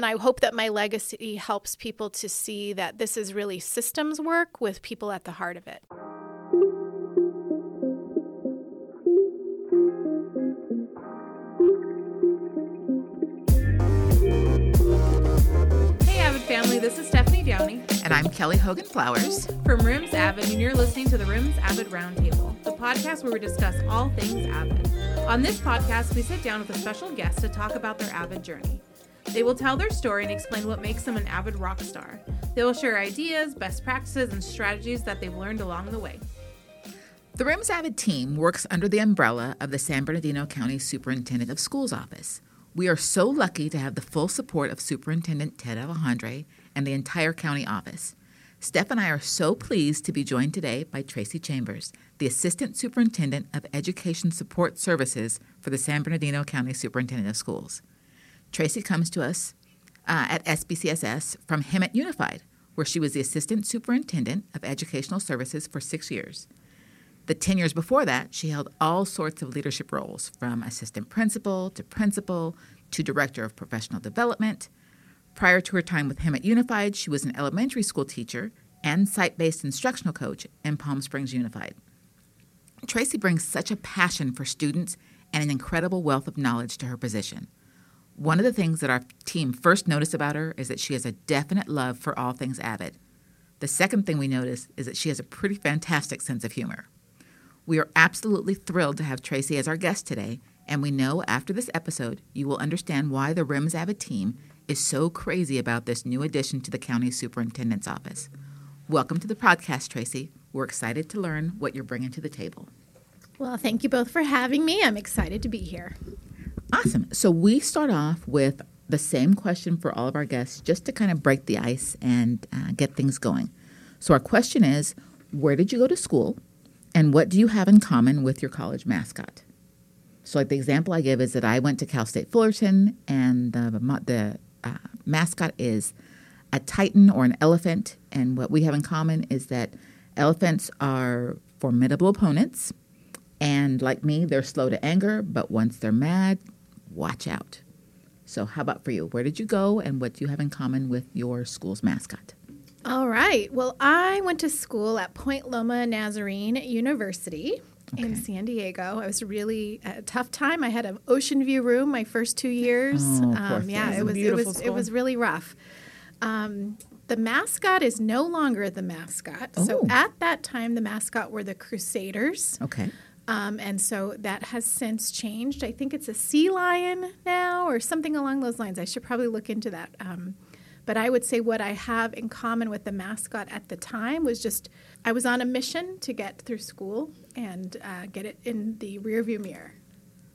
and I hope that my legacy helps people to see that this is really systems work with people at the heart of it. Hey, Avid family. This is Stephanie Downey. And I'm Kelly Hogan Flowers. From RIMS Avid, and you're listening to the RIMS Avid Roundtable, the podcast where we discuss all things Avid. On this podcast, we sit down with a special guest to talk about their Avid journey. They will tell their story and explain what makes them an Avid rock star. They will share ideas, best practices, and strategies that they've learned along the way. The RIMS Avid team works under the umbrella of the San Bernardino County Superintendent of Schools office. We are so lucky to have the full support of Superintendent Ted Alejandre and the entire county office. Steph and I are so pleased to be joined today by Tracy Chambers, the Assistant Superintendent of Education Support Services for the San Bernardino County Superintendent of Schools. Tracy comes to us uh, at SBCSS from Hemet Unified, where she was the Assistant Superintendent of Educational Services for six years. The 10 years before that, she held all sorts of leadership roles from assistant principal to principal to director of professional development. Prior to her time with Hemet Unified, she was an elementary school teacher and site based instructional coach in Palm Springs Unified. Tracy brings such a passion for students and an incredible wealth of knowledge to her position. One of the things that our team first noticed about her is that she has a definite love for all things Avid. The second thing we notice is that she has a pretty fantastic sense of humor. We are absolutely thrilled to have Tracy as our guest today, and we know after this episode you will understand why the RIMS Avid team is so crazy about this new addition to the county superintendent's office. Welcome to the podcast, Tracy. We're excited to learn what you're bringing to the table. Well, thank you both for having me. I'm excited to be here. Awesome. So, we start off with the same question for all of our guests just to kind of break the ice and uh, get things going. So, our question is Where did you go to school? And what do you have in common with your college mascot? So, like the example I give is that I went to Cal State Fullerton, and the, the uh, mascot is a titan or an elephant. And what we have in common is that elephants are formidable opponents. And like me, they're slow to anger, but once they're mad, watch out. So, how about for you? Where did you go, and what do you have in common with your school's mascot? All right. Well, I went to school at Point Loma Nazarene University okay. in San Diego. It was really a tough time. I had an ocean view room my first two years. Oh, um, yeah, it was it was school. it was really rough. Um, the mascot is no longer the mascot. Oh. So at that time, the mascot were the Crusaders. Okay. Um, and so that has since changed. I think it's a sea lion now or something along those lines. I should probably look into that. Um, but I would say what I have in common with the mascot at the time was just I was on a mission to get through school and uh, get it in the rearview mirror.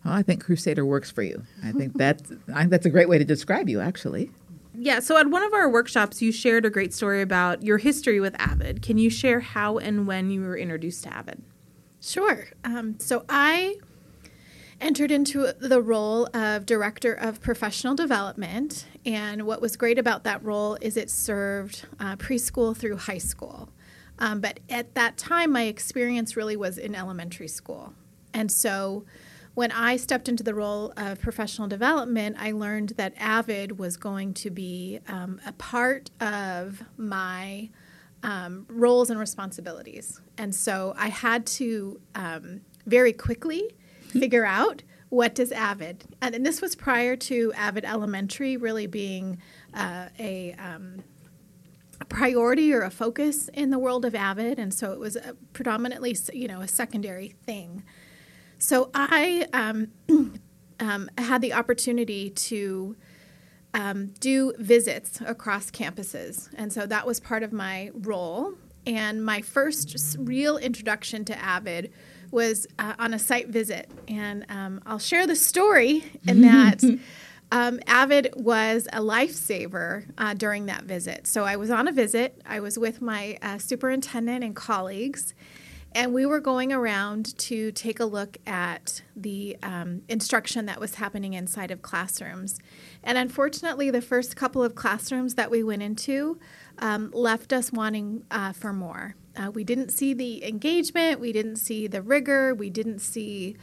Well, I think Crusader works for you. I think that's I think that's a great way to describe you, actually. Yeah. So at one of our workshops, you shared a great story about your history with Avid. Can you share how and when you were introduced to Avid? Sure. Um, so I entered into the role of Director of Professional Development. And what was great about that role is it served uh, preschool through high school. Um, but at that time, my experience really was in elementary school. And so when I stepped into the role of professional development, I learned that AVID was going to be um, a part of my um, roles and responsibilities. And so I had to um, very quickly figure out what does Avid, and, and, this was prior to Avid Elementary really being uh, a, um, a, priority or a focus in the world of Avid, and so it was a predominantly, you know, a secondary thing. So I um, um, had the opportunity to um, do visits across campuses, and so that was part of my role. And my first real introduction to Avid was uh, on a site visit, and um, I'll share the story in that. Um, Avid was a lifesaver uh, during that visit. So I was on a visit. I was with my uh, superintendent and colleagues, and we were going around to take a look at the um, instruction that was happening inside of classrooms. And unfortunately, the first couple of classrooms that we went into um, left us wanting uh, for more. Uh, we didn't see the engagement, we didn't see the rigor, we didn't see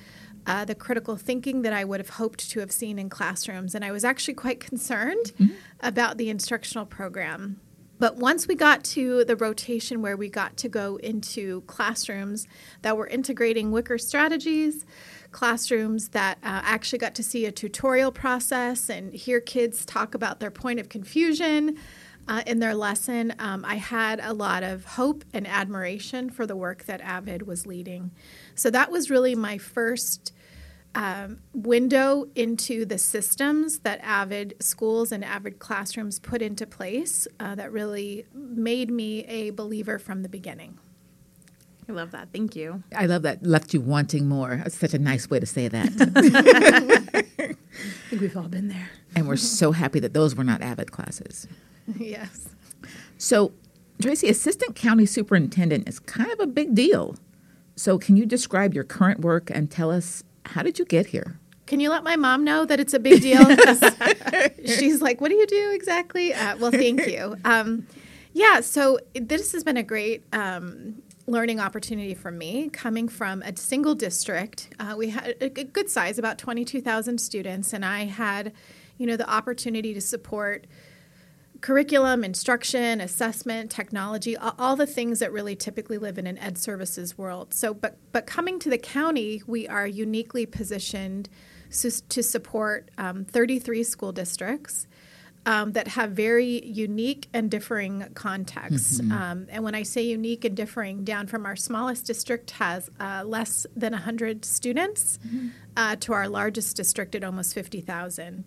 uh, the critical thinking that I would have hoped to have seen in classrooms. And I was actually quite concerned about the instructional program. But once we got to the rotation where we got to go into classrooms that were integrating WICOR strategies, classrooms that uh, actually got to see a tutorial process and hear kids talk about their point of confusion uh, in their lesson, um, I had a lot of hope and admiration for the work that Avid was leading. So that was really my first um, window into the systems that Avid schools and Avid classrooms put into place uh, that really made me a believer from the beginning. I love that. Thank you. I love that. Left you wanting more. That's such a nice way to say that. I think we've all been there. and we're so happy that those were not Avid classes. yes. So, Tracy, assistant county superintendent is kind of a big deal. So, can you describe your current work and tell us how did you get here? Can you let my mom know that it's a big deal? She's like, "What do you do exactly?" Uh, well, thank you. Um, yeah, so this has been a great um, learning opportunity for me. Coming from a single district, uh, we had a good size, about twenty-two thousand students, and I had, you know, the opportunity to support curriculum, instruction, assessment, technology, all the things that really typically live in an ed services world. So, but but coming to the county, we are uniquely positioned to support um, 33 school districts. Um, that have very unique and differing contexts. Um, and when I say unique and differing, down from our smallest district has uh, less than 100 students uh, to our largest district at almost 50,000.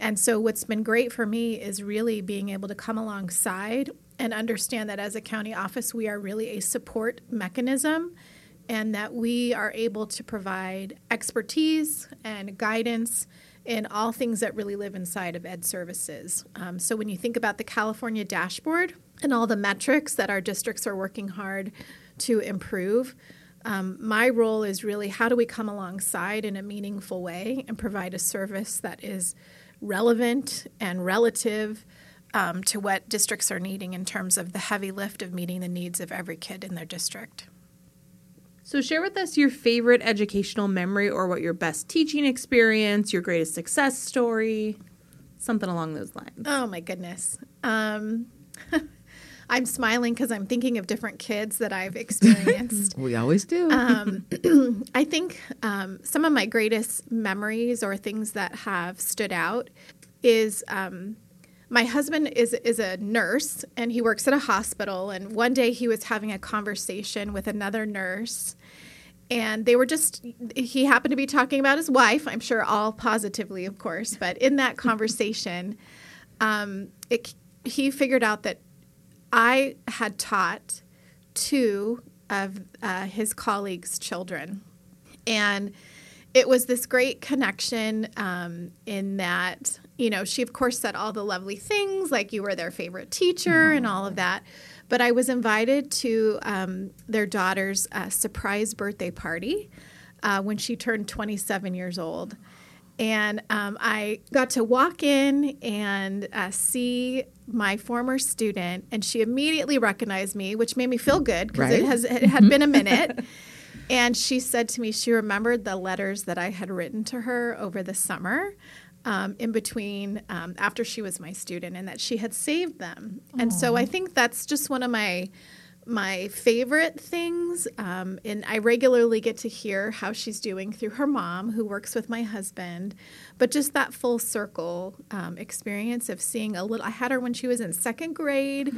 And so, what's been great for me is really being able to come alongside and understand that as a county office, we are really a support mechanism and that we are able to provide expertise and guidance in all things that really live inside of ed services. Um, so, when you think about the California dashboard and all the metrics that our districts are working hard to improve, um, my role is really how do we come alongside in a meaningful way and provide a service that is relevant and relative um, to what districts are needing in terms of the heavy lift of meeting the needs of every kid in their district. So, share with us your favorite educational memory or what your best teaching experience, your greatest success story, something along those lines. Oh my goodness. Um, I'm smiling because I'm thinking of different kids that I've experienced. We always do. um, I think um, some of my greatest memories or things that have stood out is um, my husband is is a nurse and he works at a hospital. And one day he was having a conversation with another nurse, and they were just he happened to be talking about his wife. I'm sure all positively, of course, but in that conversation, um, it, he figured out that I had taught two of uh, his colleagues' children. And it was this great connection um, in that, you know, she, of course, said all the lovely things, like you were their favorite teacher and all of that. But I was invited to um, their daughter's uh, surprise birthday party uh, when she turned 27 years old. And um, I got to walk in and uh, see my former student, and she immediately recognized me, which made me feel good because it has it had been a minute. and she said to me, she remembered the letters that I had written to her over the summer. Um, in between, um, after she was my student, and that she had saved them, and so I think that's just one of my my favorite things. Um, and I regularly get to hear how she's doing through her mom, who works with my husband. But just that full circle um, experience of seeing a little, I had her when she was in second grade,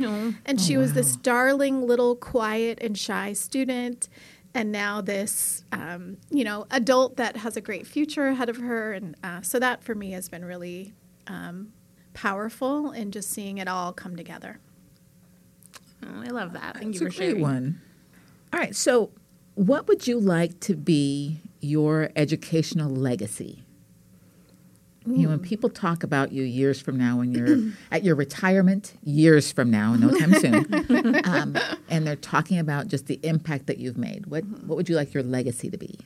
and she was this darling little quiet and shy student. And now this, um, you know, adult that has a great future ahead of her, and uh, so that for me has been really um, powerful, and just seeing it all come together. Oh, I love that. Thank It's you a for great sharing. one. All right. So, what would you like to be your educational legacy? You know, when people talk about you years from now, when you're at your retirement, years from now, no time soon, um, and they're talking about just the impact that you've made, what what would you like your legacy to be?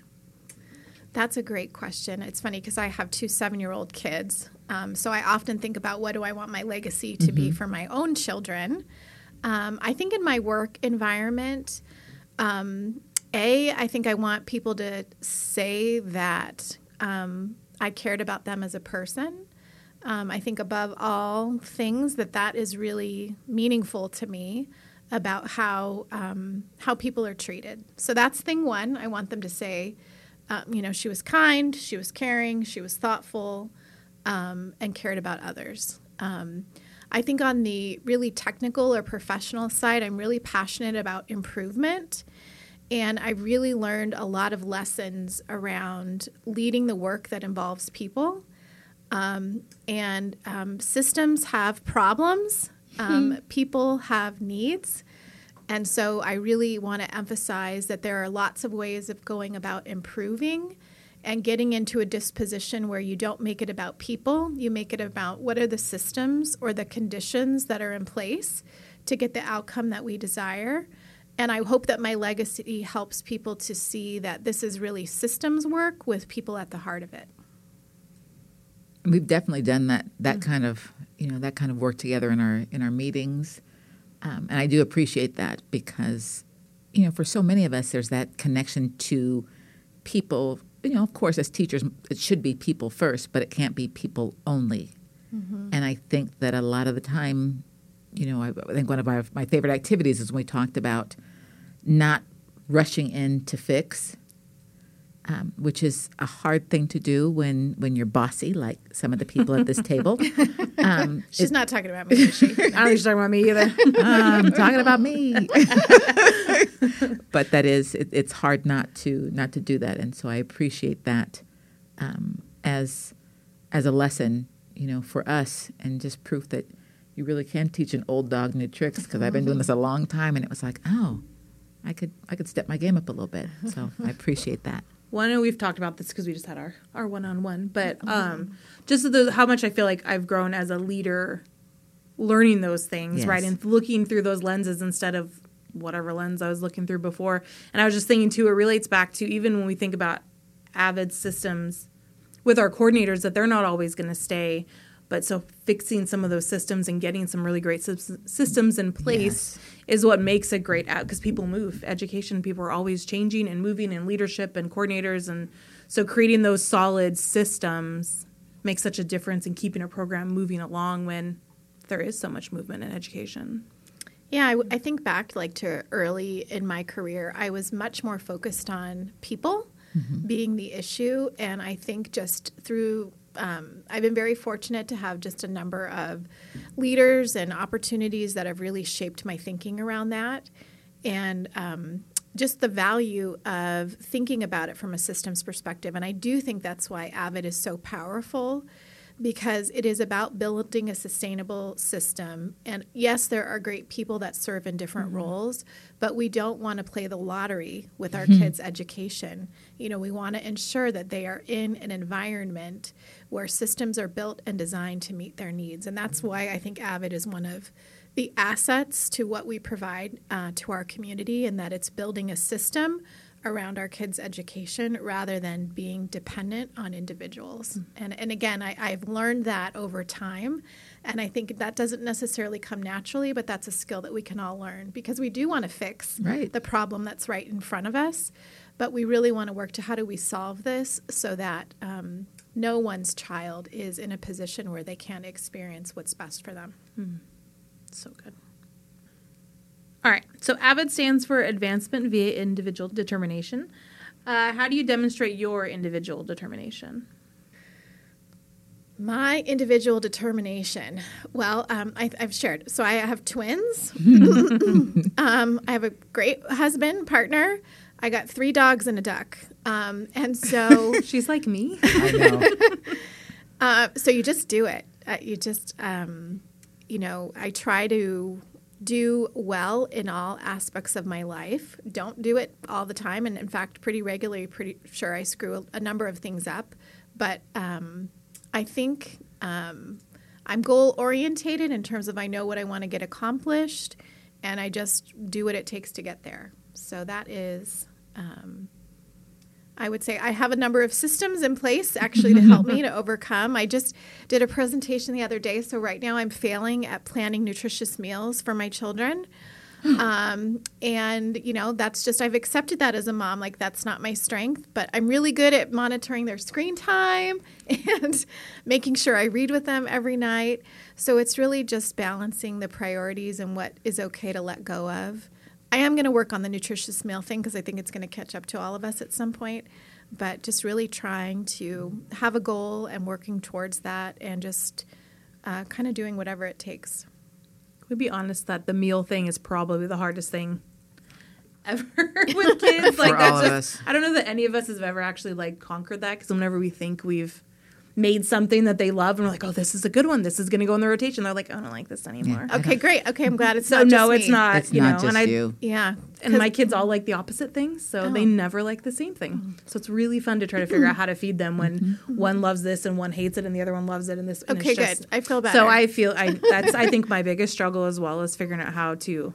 That's a great question. It's funny because I have two seven year old kids. Um, so I often think about what do I want my legacy to be for my own children. Um, I think in my work environment, um, A, I think I want people to say that um, I cared about them as a person. Um, I think above all things that that is really meaningful to me about how um, how people are treated. So that's thing one. I want them to say, um, you know, she was kind, she was caring, she was thoughtful, and cared about others. I think on the really technical or professional side, I'm really passionate about improvement. And I really learned a lot of lessons around leading the work that involves people. Um, and um, systems have problems, um, people have needs. And so I really want to emphasize that there are lots of ways of going about improving and getting into a disposition where you don't make it about people, you make it about what are the systems or the conditions that are in place to get the outcome that we desire. And I hope that my legacy helps people to see that this is really systems work with people at the heart of it. We've definitely done that that kind of you know that kind of work together in our in our meetings, um, and I do appreciate that because you know for so many of us there's that connection to people. You know, of course, as teachers, it should be people first, but it can't be people only. Mm-hmm. And I think that a lot of the time, you know, I, I think one of our, my favorite activities is when we talked about not rushing in to fix, um, which is a hard thing to do when when you're bossy, like some of the people at this table. Um, She's not talking about me, is she? I don't think she's talking about me either. I'm talking about me. but that is, it, it's hard not to not to do that, and so I appreciate that um, as as a lesson, you know, for us, and just proof that you really can teach an old dog new tricks. Because I've been doing this a long time, and it was like, oh, I could I could step my game up a little bit. So I appreciate that. I know we've talked about this because we just had our our one on one, but um, just the, how much I feel like I've grown as a leader, learning those things, Yes. right, and looking through those lenses instead of whatever lens I was looking through before. And I was just thinking too, it relates back to even when we think about Avid systems with our coordinators that they're not always going to stay. But so fixing some of those systems and getting some really great sys- systems in place is what makes a great app because people move. Education people are always changing and moving, and leadership and coordinators, and so creating those solid systems makes such a difference in keeping a program moving along when there is so much movement in education. Yeah, I, w- I think back like to early in my career, I was much more focused on people mm-hmm. being the issue, and I think just through um, I've been very fortunate to have just a number of leaders and opportunities that have really shaped my thinking around that, and um, just the value of thinking about it from a systems perspective. And I do think that's why Avid is so powerful because it is about building a sustainable system. And yes, there are great people that serve in different roles, but we don't want to play the lottery with our kids' education. You know, we want to ensure that they are in an environment where systems are built and designed to meet their needs. And that's why I think Avid is one of the assets to what we provide uh, to our community, and that it's building a system around our kids' education rather than being dependent on individuals. And, and again, I, I've learned that over time. And I think that doesn't necessarily come naturally, but that's a skill that we can all learn because we do want to fix Right. the problem that's right in front of us. But we really want to work to how do we solve this so that um, no one's child is in a position where they can't experience what's best for them. So good. All right. So AVID stands for Advancement via Individual Determination. Uh, how do you demonstrate your individual determination? My individual determination. Well, um, I, I've shared. So I have twins. um, I have a great husband, partner. I got three dogs and a duck. Um, and so, She's like me. I know. uh, so you just do it. Uh, you just, um, you know, I try to do well in all aspects of my life. Don't do it all the time, and in fact, pretty regularly. Pretty sure I screw a, number of things up, but um, I think um, I'm goal orientated in terms of I know what I want to get accomplished, and I just do what it takes to get there. So that is. Um, I would say I have a number of systems in place actually to help me to overcome. I just did a presentation the other day, so right now I'm failing at planning nutritious meals for my children. um, and you know that's just I've accepted that as a mom. Like that's not my strength, but I'm really good at monitoring their screen time and making sure I read with them every night. So it's really just balancing the priorities and what is okay to let go of. I am going to work on the nutritious meal thing because I think it's going to catch up to all of us at some point. But just really trying to have a goal and working towards that and just uh, kind of doing whatever it takes. We'd be honest that the meal thing is probably the hardest thing ever with kids? like For that's all of just, us. I don't know that any of us have ever actually like conquered that because whenever we think we've made something that they love and we're like, oh, this is a good one. This is going to go in the rotation. They're like, oh, I don't like this anymore. Okay, great. Okay, I'm glad it's So not just no, it's me. not. It's you not know, just and I, you. Yeah. And my kids all like the opposite things, so they Oh. never like the same thing. Mm-hmm. So it's really fun to try to figure out how to feed them when mm-hmm. one loves this and one hates it and the other one loves it and this. and Okay, it's just- good. I feel better. So I feel I that's I think my biggest struggle as well is figuring out how to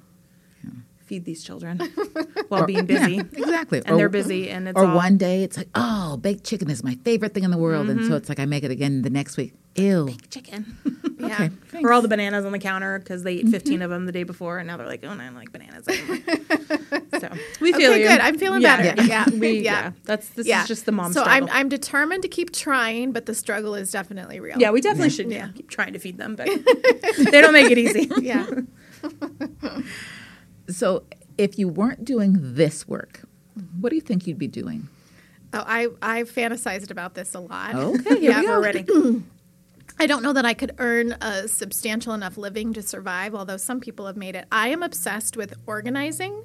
feed these children while being busy. Yeah, exactly. And they're busy, and it's or all- one day it's like, oh, baked chicken is my favorite thing in the world, and so mm-hmm. it's like I make it again the next week. Ew. Baked chicken. yeah. Okay. or all the bananas on the counter because they ate 15 mm-hmm. of them the day before, and now they're like, oh, no, I don't like bananas anymore. so we feel Okay, you. good. I'm feeling Yeah. better. Yeah. we, Yeah. yeah. That's this yeah. is just the mom So struggle. I'm I'm determined to keep trying, but the struggle is definitely real. Yeah, we definitely should Yeah. yeah. keep trying to feed them, but they don't make it easy. yeah. So if you weren't doing this work, what do you think you'd be doing? Oh, I I fantasized about this a lot. Okay, Yeah. we are ready. I don't know that I could earn a substantial enough living to survive, although some people have made it. I am obsessed with organizing.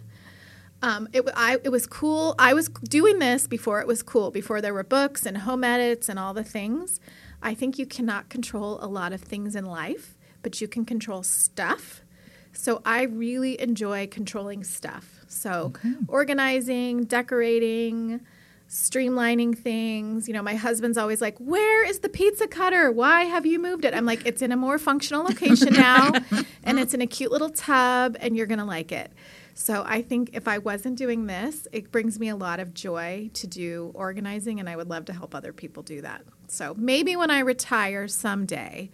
Um, it, I, it was cool. I was doing this before it was cool, before there were books and home edits and all the things. I think you cannot control a lot of things in life, but you can control stuff. So I really enjoy controlling stuff. So organizing, decorating, streamlining things. You know, my husband's always like, Where is the pizza cutter? Why have you moved it? I'm like, It's in a more functional location now, and it's in a cute little tub, and you're going to like it. So I think if I wasn't doing this, it brings me a lot of joy to do organizing, and I would love to help other people do that. So maybe when I retire someday,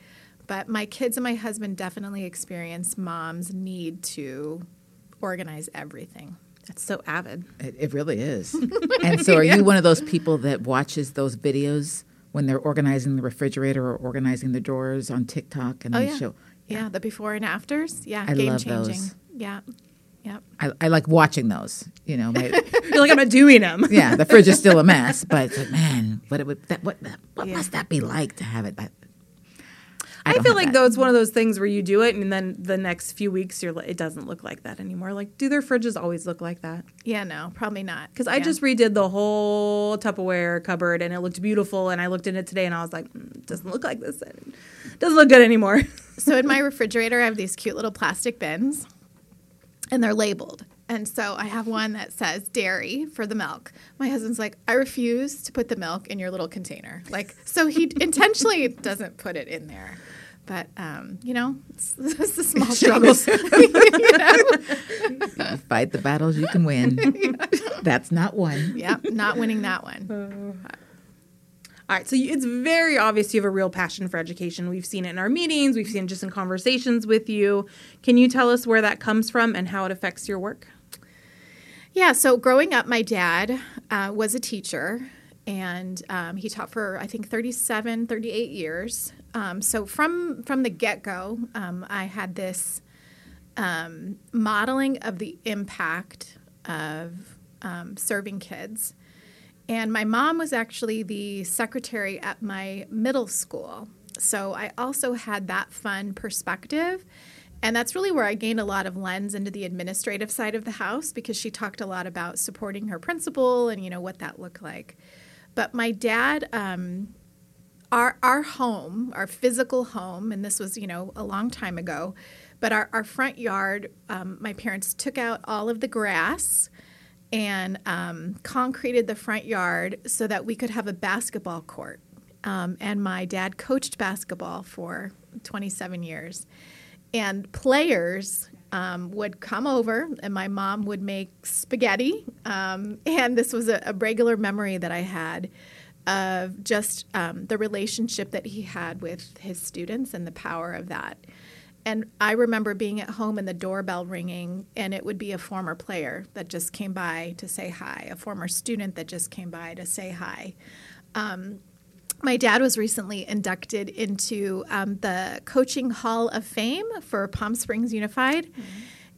but my kids and my husband definitely experience mom's need to organize everything. That's so avid. It, it really is. and so, are you one of those people that watches those videos when they're organizing the refrigerator or organizing the drawers on TikTok and Oh they yeah. show? yeah, the before and afters. Yeah, I game love changing. those. Yeah, yeah. I, I like watching those. You know, my, You're like, I'm not doing them. yeah, the fridge is still a mess, but it's like, man, what it would that what what Yeah. must that be like to have it? That, I, don't feel like that. though it's one of those things where you do it and then the next few weeks you're it doesn't look like that anymore. Like, do their fridges always look like that? Yeah, no, probably not. Because I just redid the whole Tupperware cupboard and it looked beautiful. And I looked in it today and I was like, mm, it doesn't look like this. It doesn't look good anymore. so in my refrigerator, I have these cute little plastic bins, and they're labeled. And so I have one that says dairy for the milk. My husband's like, I refuse to put the milk in your little container. Like, so he intentionally doesn't put it in there. But um, you know, it's, it's the small struggles. you know? fight the battles you can win. That's not one. Yeah, not winning that one. All right, so you, it's very obvious you have a real passion for education. We've seen it in our meetings, we've seen it just in conversations with you. Can you tell us where that comes from and how it affects your work? Yeah, so growing up, my dad uh, was a teacher and um, he taught for, I think, 37, 38 years. Um, so from, from the get go, um, I had this um, modeling of the impact of um, serving kids. And my mom was actually the secretary at my middle school. So I also had that fun perspective. And that's really where I gained a lot of lens into the administrative side of the house because she talked a lot about supporting her principal and, you know, what that looked like. But my dad, um, our our home, our physical home, and this was you know a long time ago, but our, our front yard, um, my parents took out all of the grass and um, concreted the front yard so that we could have a basketball court. Um, and my dad coached basketball for 27 years. And players um, would come over, and my mom would make spaghetti. Um, and this was a, a regular memory that I had of just um, the relationship that he had with his students and the power of that. and I remember being at home and the doorbell ringing, and it would be a former player that just came by to say hi, a former student that just came by to say hi. My dad was recently inducted into um, the Coaching Hall of Fame for Palm Springs Unified. Mm-hmm.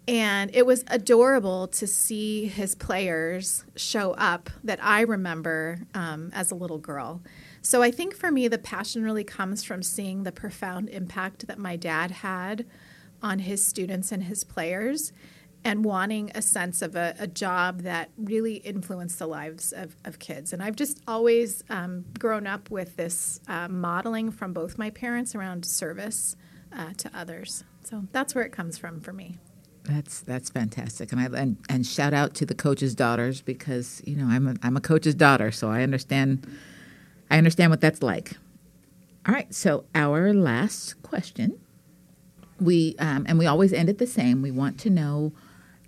And it was adorable to see his players show up that I remember um, as a little girl. So I think for me, the passion really comes from seeing the profound impact that my dad had on his students and his players and wanting a sense of a, a job that really influenced the lives of, of kids. And I've just always um, grown up with this uh, modeling from both my parents around service uh, to others. So that's where it comes from for me. That's that's fantastic, and I and, and shout out to the coaches' daughters because you know I'm a, I'm a coach's daughter, so I understand I understand what that's like. All right, so our last question, we um, and we always end it the same. We want to know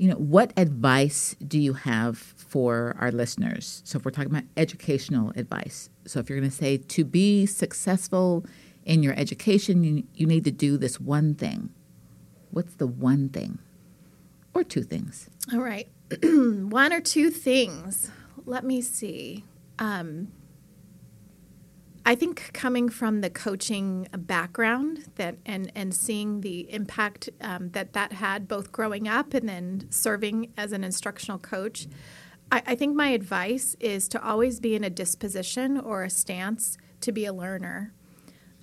you know, what advice do you have for our listeners? So if we're talking about educational advice, so if you're going to say to be successful in your education, you, you need to do this one thing. What's the one thing? Or two things? All right. one or two things. Let me see. Um, I think coming from the coaching background that and and seeing the impact um, that that had both growing up and then serving as an instructional coach, I, I, think my advice is to always be in a disposition or a stance to be a learner.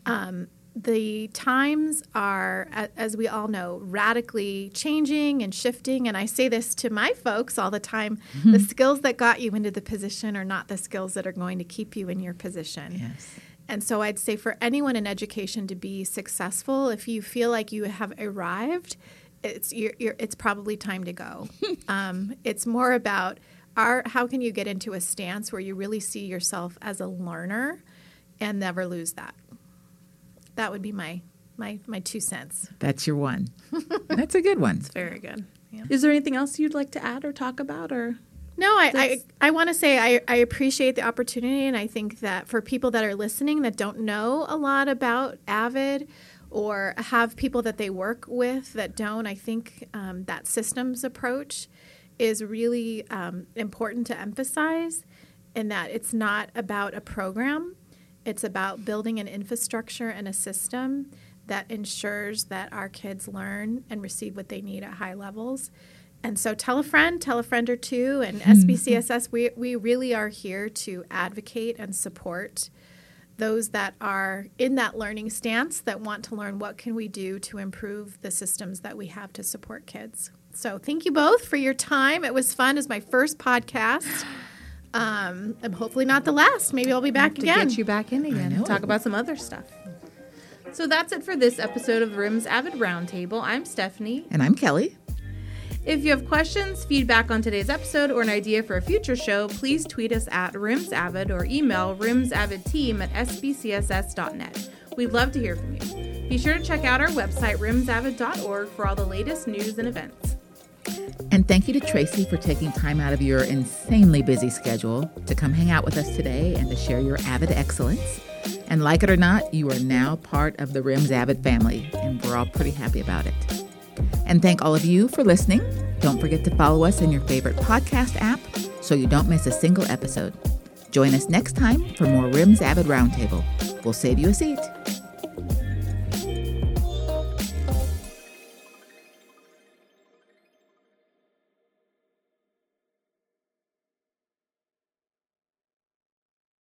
Um, the times are, as we all know, radically changing and shifting. And I say this to my folks all the time mm-hmm. the skills that got you into the position are not the skills that are going to keep you in your position. Yes. And so I'd say for anyone in education to be successful, if you feel like you have arrived, it's you're, you're, it's probably time to go. um, it's more about our, how can you get into a stance where you really see yourself as a learner and never lose that that would be my my my two cents. That's your one. That's a good one. It's very good. Yeah. Is there anything else you'd like to add or talk about or? No, I, I, I want to say I, I appreciate the opportunity, and I think that for people that are listening that don't know a lot about Avid or have people that they work with that don't, I think um, that systems approach is really um, important to emphasize in that it's not about a program it's about building an infrastructure and a system that ensures that our kids learn and receive what they need at high levels. And so tell a friend, tell a friend or two. And SBCSS, we, we really are here to advocate and support those that are in that learning stance that want to learn what can we do to improve the systems that we have to support kids. So thank you both for your time. It was fun. It's my first podcast. Um, and hopefully not the last. Maybe I'll be back to again. get you back in again. and Talk about some other stuff. So that's it for this episode of RIMS Avid Roundtable. I'm Stephanie. And I'm Kelly. If you have questions, feedback on today's episode, or an idea for a future show, please tweet us at RimsAvid or email rimsavidteam at sbcss.net. We'd love to hear from you. Be sure to check out our website, rimsavid.org, for all the latest news and events. And thank you to Tracy for taking time out of your insanely busy schedule to come hang out with us today and to share your Avid excellence. And like it or not, you are now part of the RIMS Avid family, and we're all pretty happy about it. And thank all of you for listening. Don't forget to follow us in your favorite podcast app so you don't miss a single episode. Join us next time for more RIMS Avid Roundtable. We'll save you a seat.